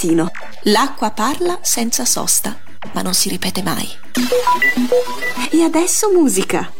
mattino. L'acqua parla senza sosta, ma non si ripete mai. E adesso musica.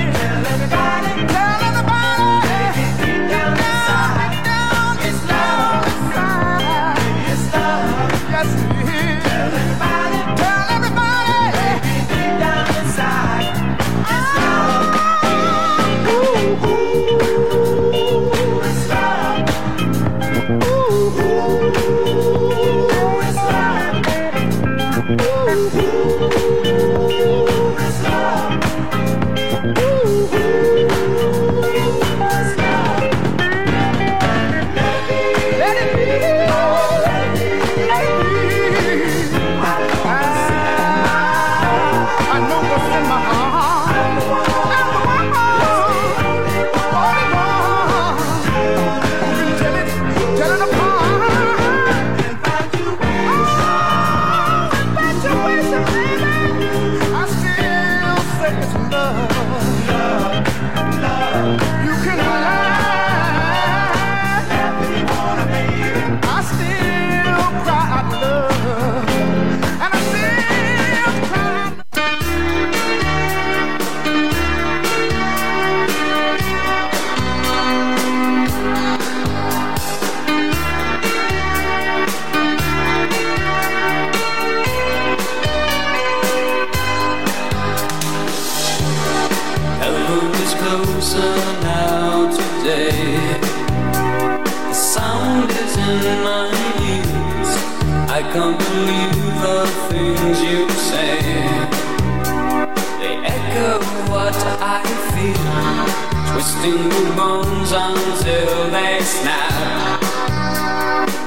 Really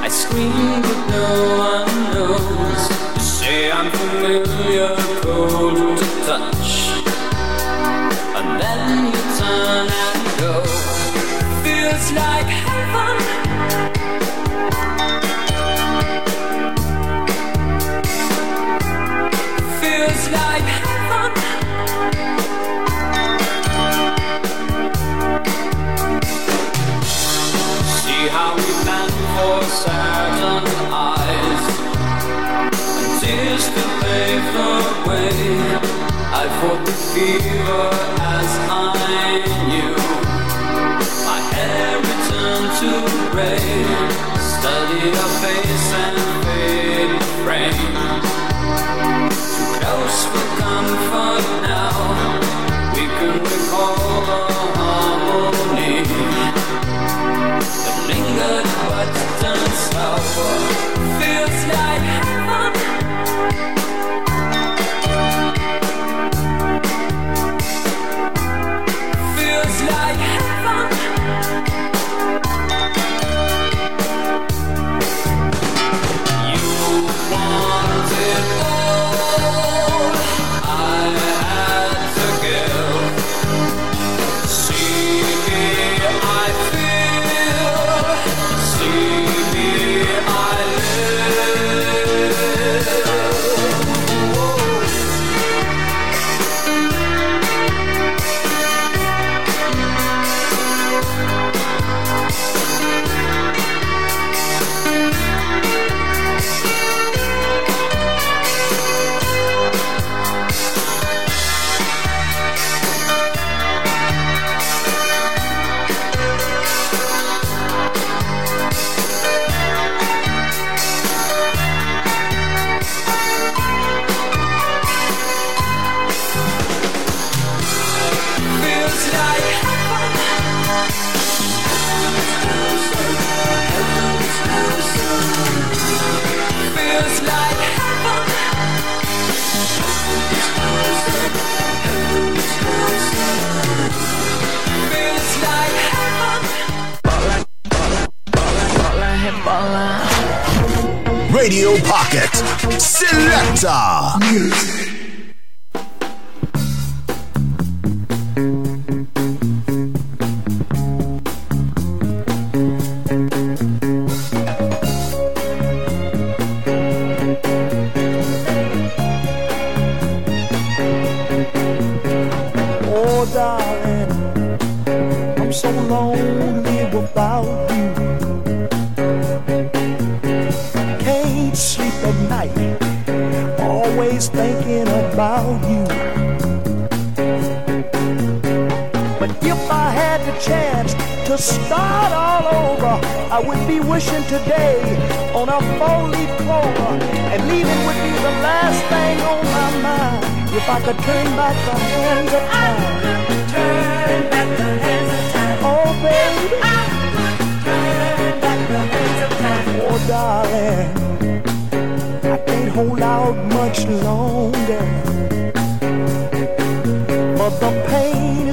I scream, but no one knows. You say I'm familiar, cold to touch. And then you turn and go. Feels like fever.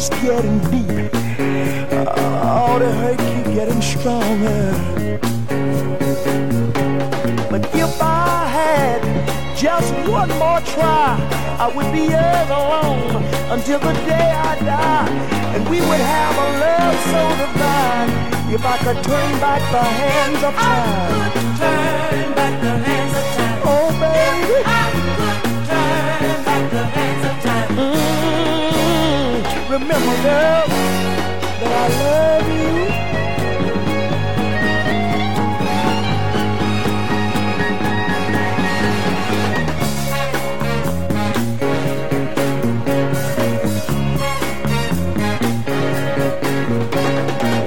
is getting deep. All the hurt keep getting stronger. But if I had just one more try, I would be as alone until the day I die. And we would have a love so divine if I could turn back the hands of time. I could turn back the hands of time. Oh, baby. If I could turn back the hands of time. Mm. Remember, girl, that I love you.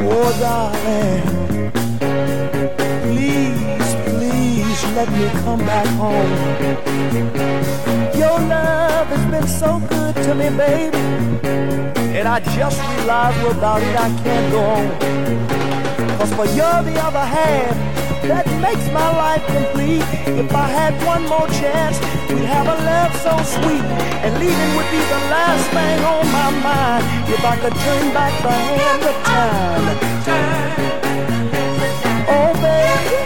Oh, darling. let me come back home. Your love has been so good to me, baby. And I just realized without it I can't go on. Cause for you're the other half that makes my life complete. If I had one more chance, we'd have a love so sweet. And leaving would be the last thing on my mind. If I could turn back the hand of time. Oh, baby.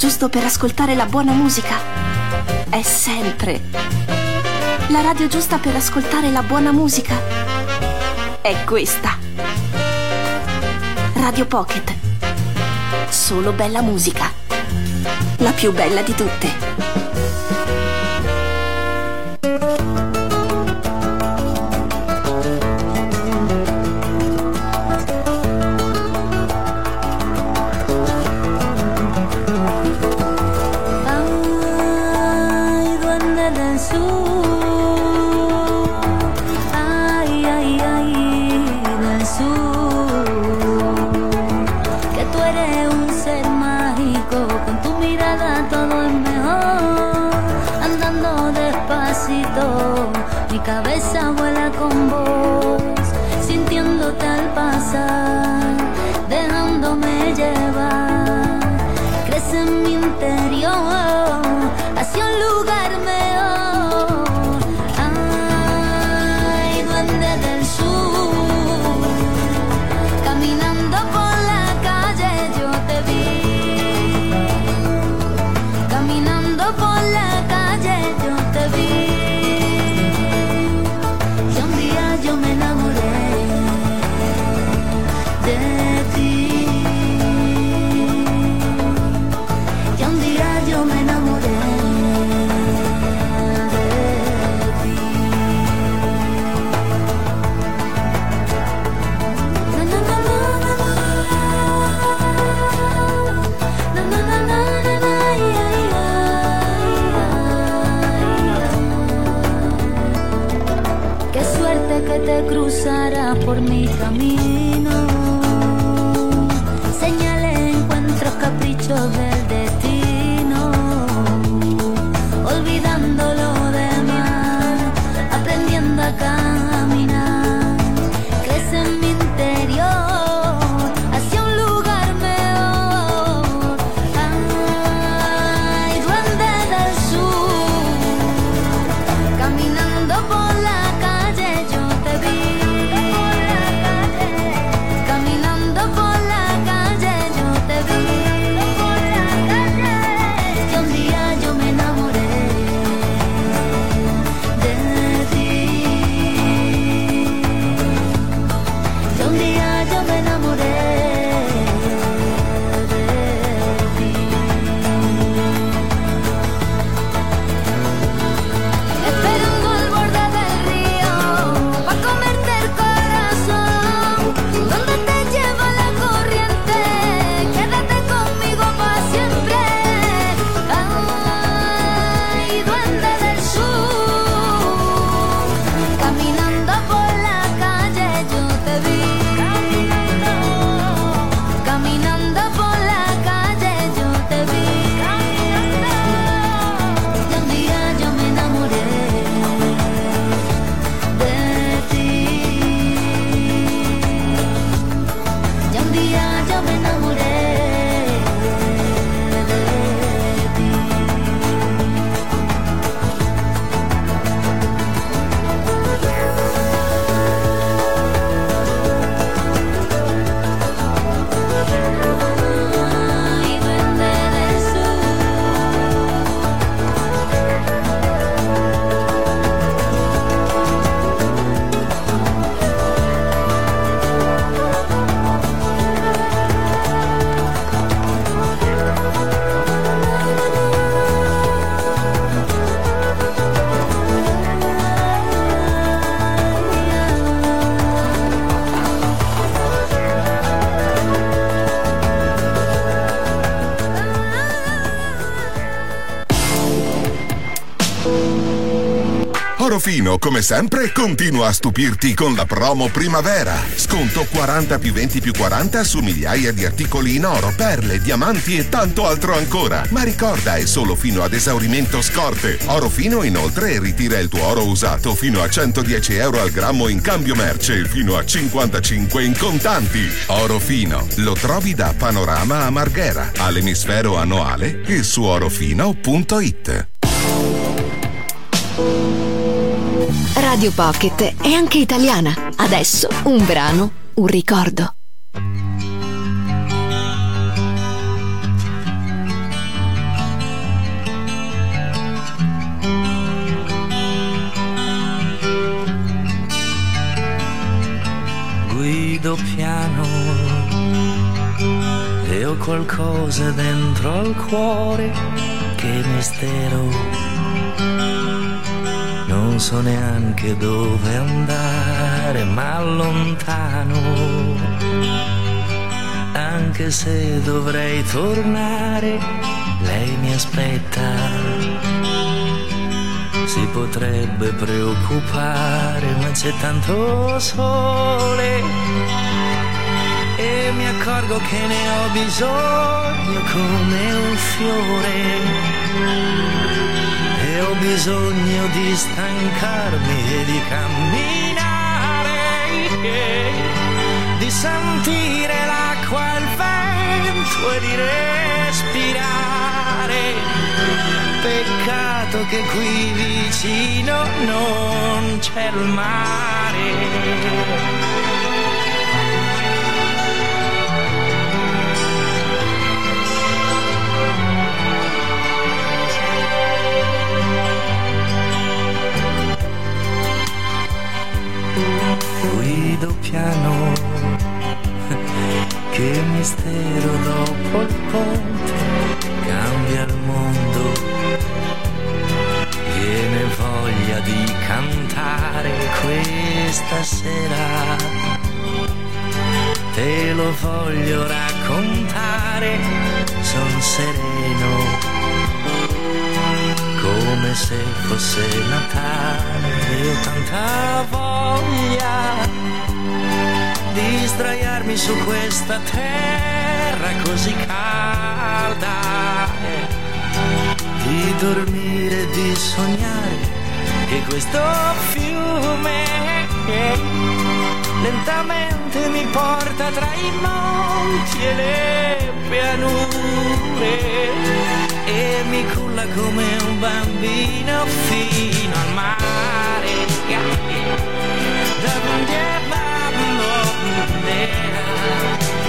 Giusto per ascoltare la buona musica è sempre. La radio giusta per ascoltare la buona musica è questa. Radio Pocket. Solo bella musica. La più bella di tutte. Orofino, come sempre, continua a stupirti con la promo primavera. Sconto 40 più 20 più 40 su migliaia di articoli in oro, perle, diamanti e tanto altro ancora. Ma ricorda, è solo fino ad esaurimento scorte. Orofino inoltre ritira il tuo oro usato fino a 110 euro al grammo in cambio merce e fino a 55 in contanti. Orofino, lo trovi da Panorama a Marghera, all'emisfero annuale e su orofino.it. Radio Pocket è anche italiana. Adesso un brano, un ricordo. Neanche dove andare, ma lontano. Anche se dovrei tornare, lei mi aspetta. Si potrebbe preoccupare, ma c'è tanto sole. E mi accorgo che ne ho bisogno come un fiore. Ho bisogno di stancarmi e di camminare, di sentire l'acqua il vento e di respirare. Peccato che qui vicino non c'è il mare. Guido piano Che mistero dopo il ponte cambia il mondo. Viene voglia di cantare questa sera. Te lo voglio raccontare, son sereno come se fosse Natale e tanta voglia di sdraiarmi su questa terra così calda di dormire di sognare che questo fiume lentamente mi porta tra i monti e le pianure e mi culla come un bambino fino al mare. Da bundea, da bundea,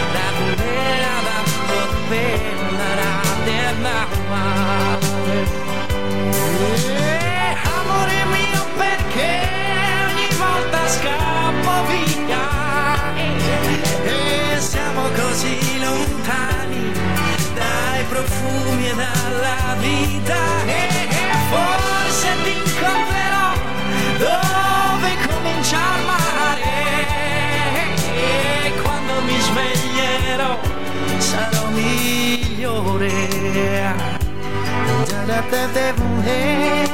migliore da da da eh,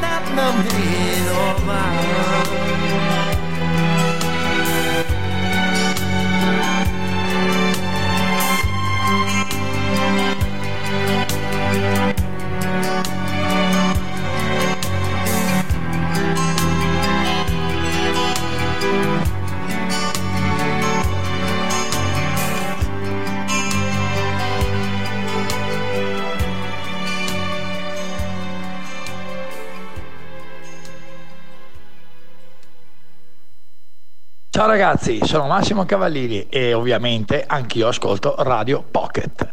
da da da Ciao ragazzi, sono Massimo Cavallini e ovviamente anch'io ascolto Radio Pocket.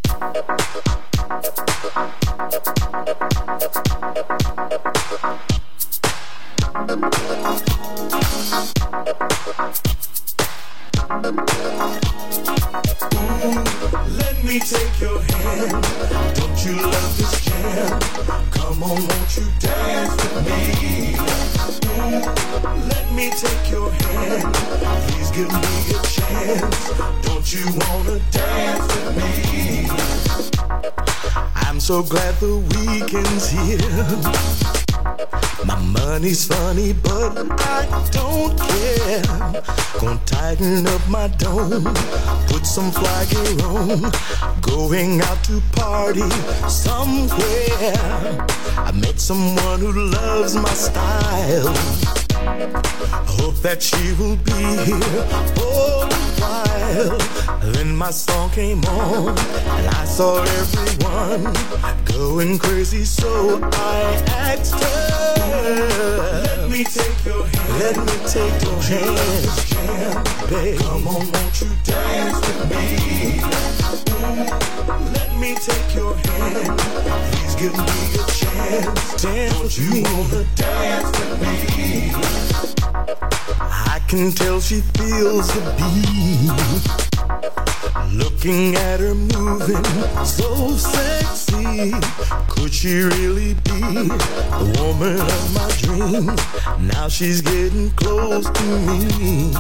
Let me take your hand. Don't you love this jam? Come on, won't you dance with me? Let me take your hand. Please give me a chance. Don't you wanna dance with me? I'm so glad the weekend's here. My money's funny, but I don't care. Gonna tighten up my dome, put some gear on. Going out to party somewhere. I met someone who loves my style. Hope that she will be here a while. Then my song came on, and I saw everyone going crazy, so I asked her. Let me take your hand. Let me take your hand, babe. Come on, won't you dance with me? Mm, let me take your hand. Please give me a chance. Dance Don't you wanna dance with me? I can tell she feels the beat. Looking at her moving so sexy. Could she really be the woman of my dreams? Now she's getting close to me.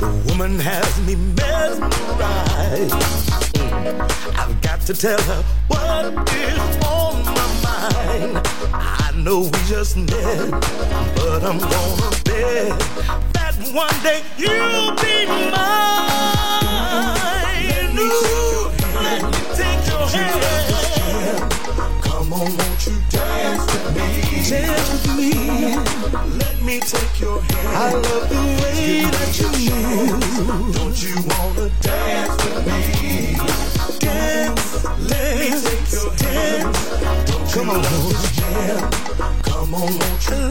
The woman has me mesmerized. I've got to tell her what is on my mind. I know we just met, but I'm gonna bet that one day you'll be mine. Ooh, let me take your hand. Come on, won't you dance with me? Dance with me. Let me take your hand. I love the way that you move. Don't you wanna dance with me? Don't Come on, this jam? Come on, you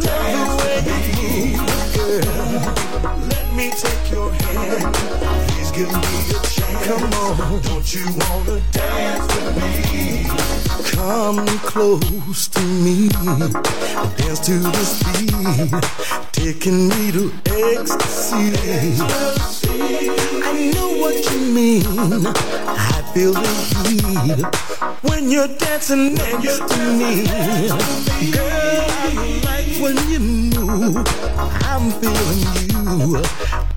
dance with me, girl? Let me take your hand. Please give me a chance. Come on, don't you wanna dance with me? Come close to me, dance to the speed, taking me to ecstasy. I know what pain. I feel the heat when you're dancing next to me. Girl, I like when you move. I'm feeling you.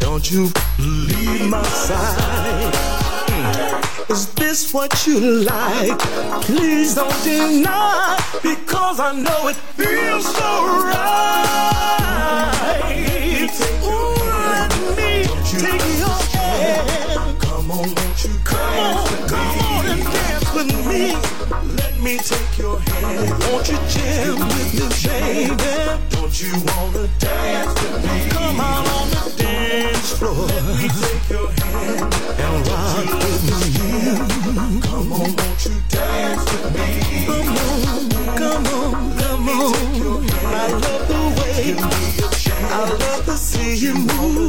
Don't you leave my side. Mm. Is this what you like? Please don't deny, because I know it feels so right. Ooh, let me take your hand. Come on, won't you come on, come on and dance with me. Let me take your hand. Won't you jam with me, baby? Don't you wanna dance with me? Come out on the dance floor. Let me take your hand and rock with me. Come on, won't you dance with me? Come on, come on, come on. I love the way I love to see you move.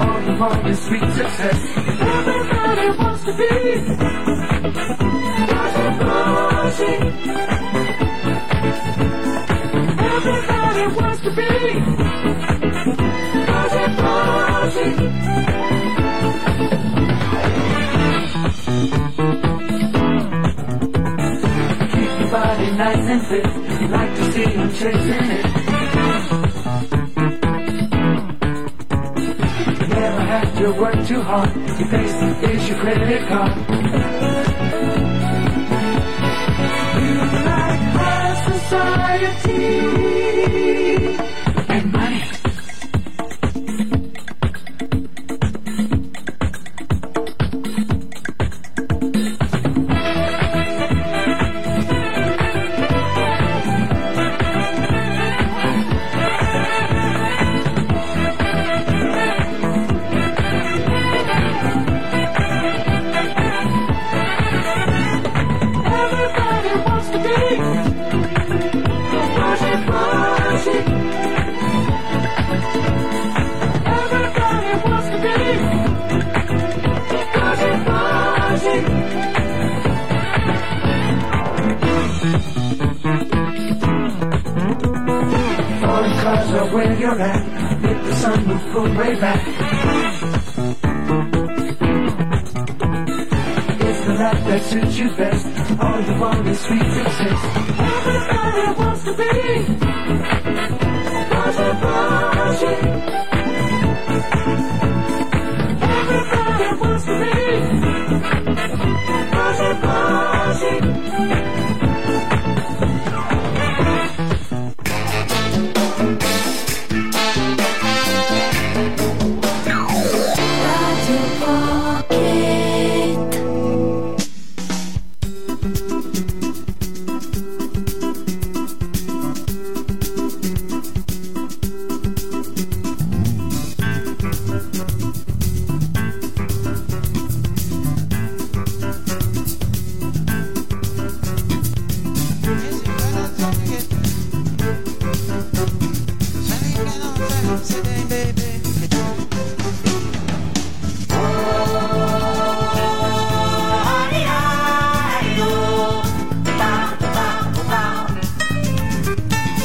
On the want is sweet success. Everybody wants to be Buzzy. Everybody wants to be. Keep your body nice and fit. You like to see you chasing it. To work too hard. Your face is your credit card. You like high society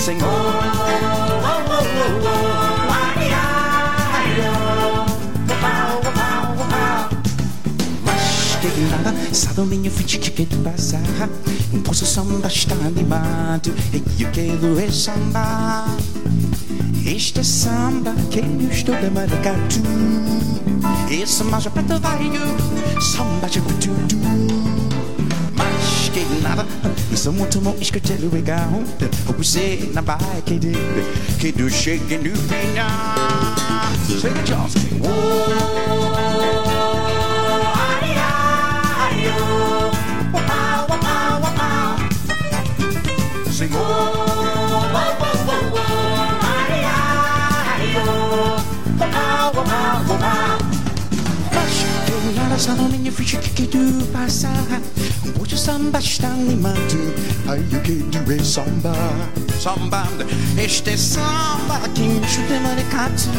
Sing oh, oh, oh, oh, oh, Mas que nada, sabe o minha ficha que quer passar Posso samba está animado E eu quero é samba Este é samba que eu estou de maracatu Esse mais para trabalho Samba de tudo Mas que nada, sou muito bom escutar o legal Você na bike dele Que do chega no final Sing it, Charles Sing Nada só não minha ficha que que tu passa Hoje samba animado Aí o que tu é samba? Samba. Este é samba que me chuta maracatu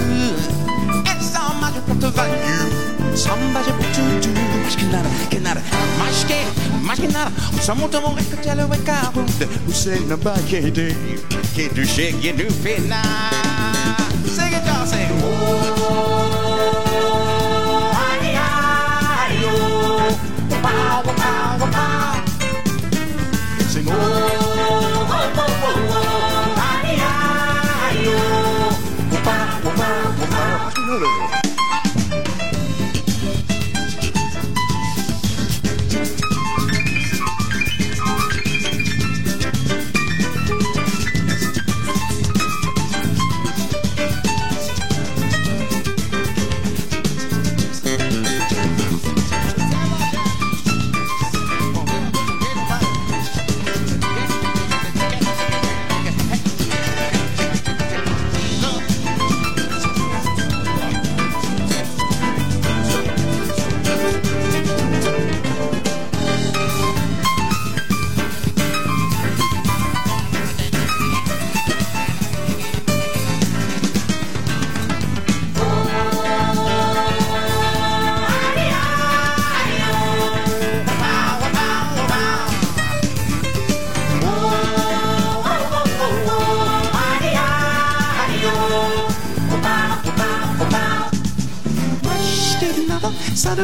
É samba de ponto value. Samba de Porto ponto Mais que nada, que nada Mais que, mais que nada O samba do morrer que tele é carro Você não vai querer Que tu chegue no final Sing it, y'all, sing Sing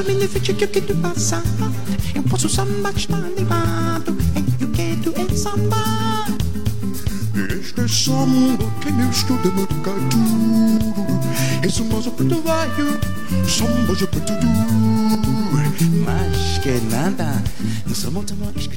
Ficha que eu quero passar Eu posso samba. Está animado E eu quero é samba. Este samba que eu estou de mercado Esse moço preto vai Samba de preto Mas que nada Não sou muito mais que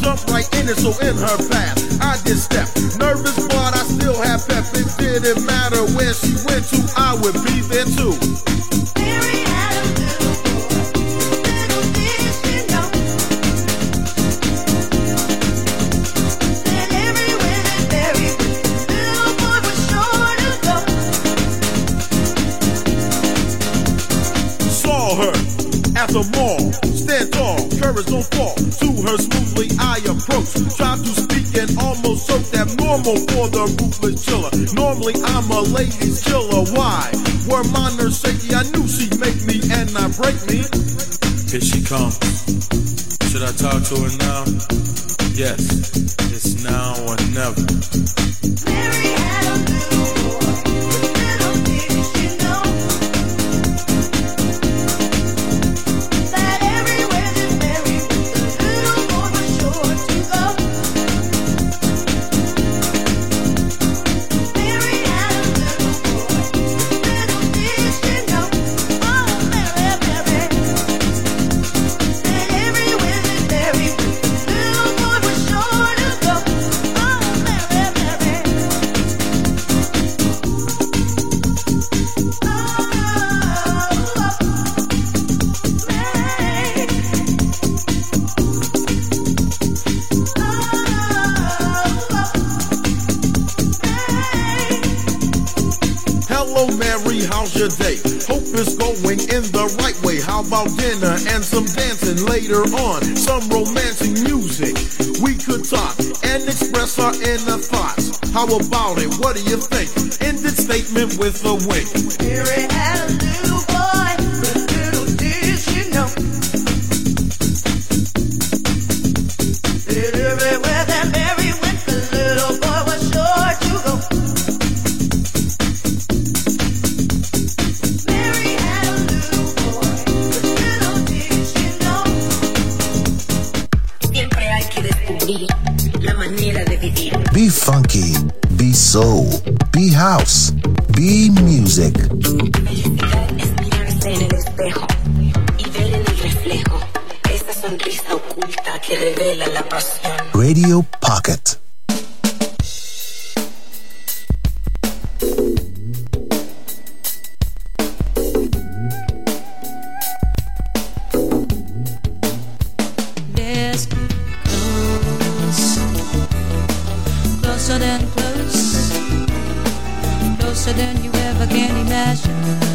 jumped right in it, so in her path, I did step. Nervous, but I still had pep, it didn't matter suben later on some romantic music. We could talk and express our inner thoughts. How about it? What do you think? End the statement with a wink. Here. Radio Pocket. closer than close, closer than you ever can imagine.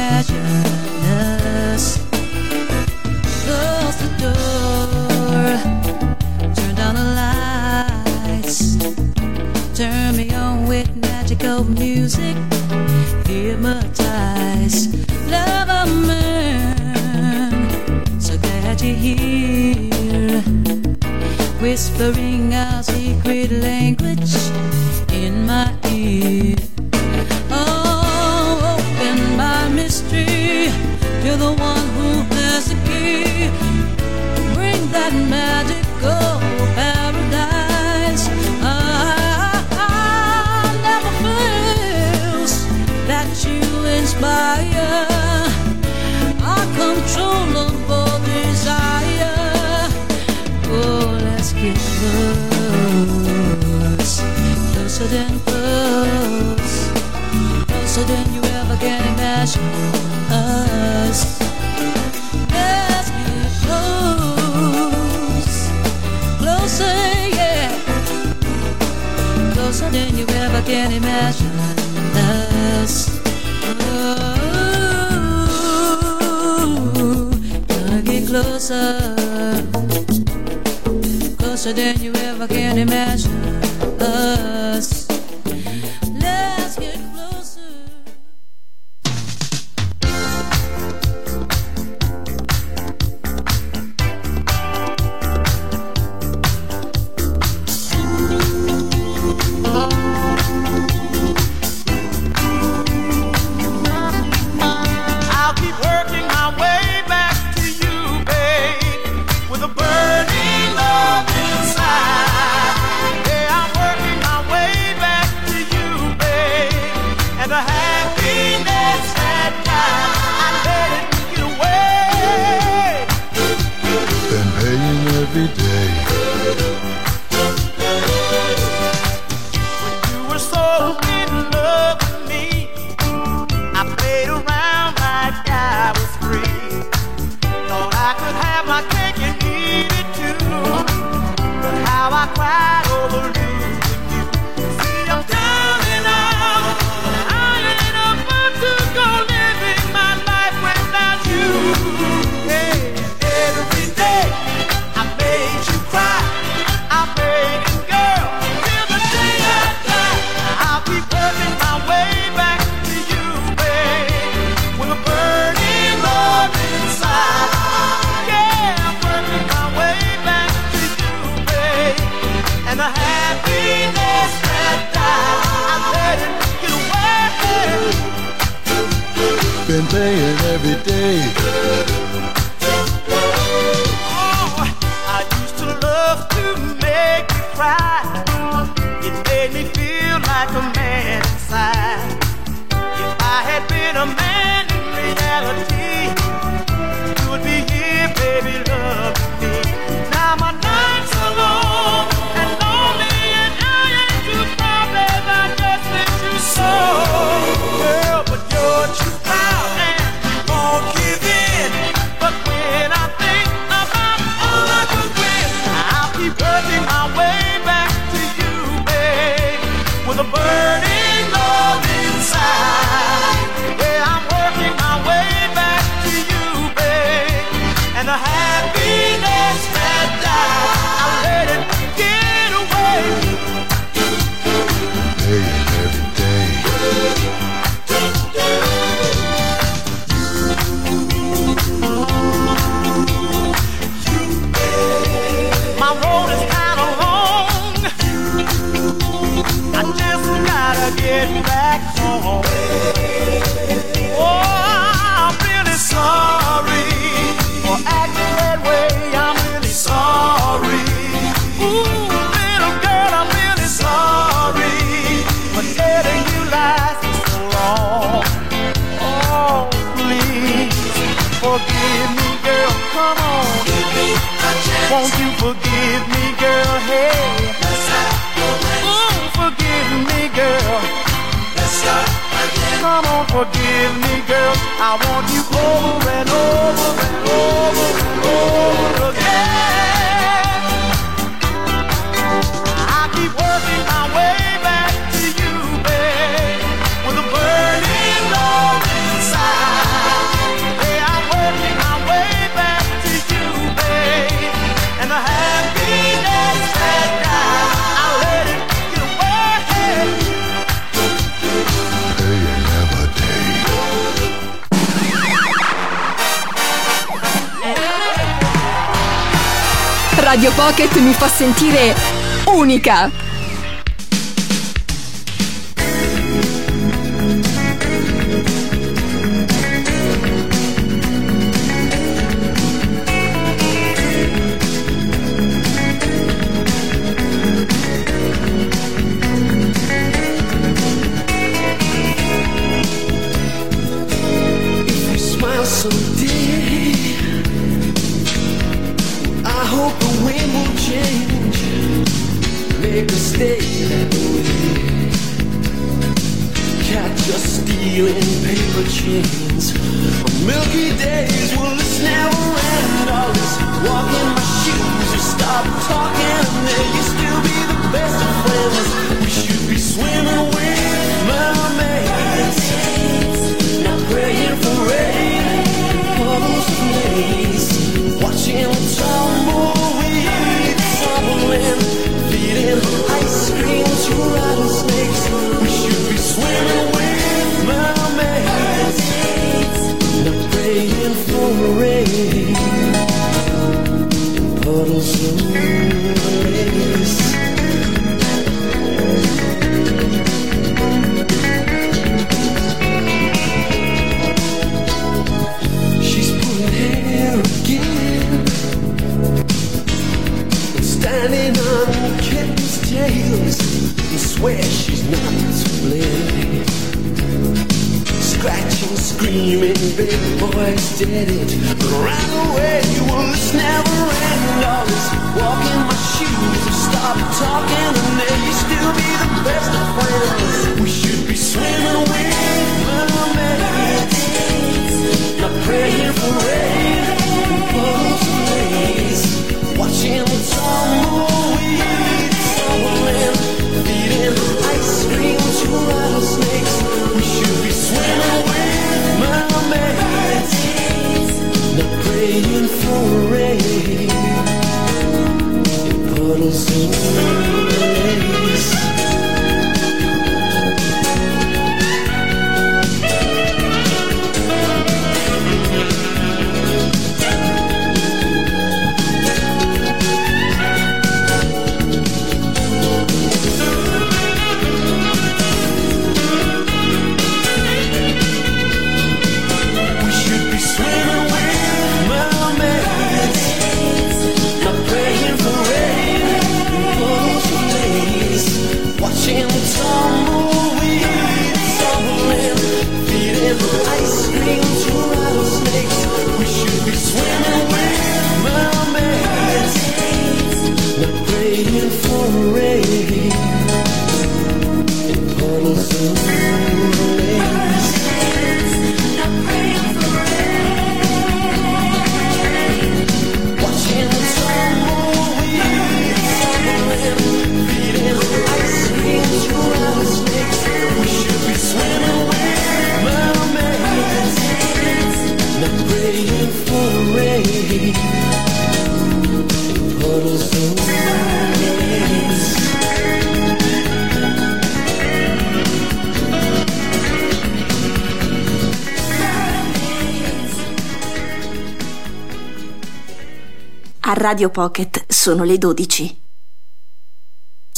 Imagine. Closer. Closer than you ever can imagine every day. Radio Pocket mi fa sentire unica. Radio Pocket sono le 12.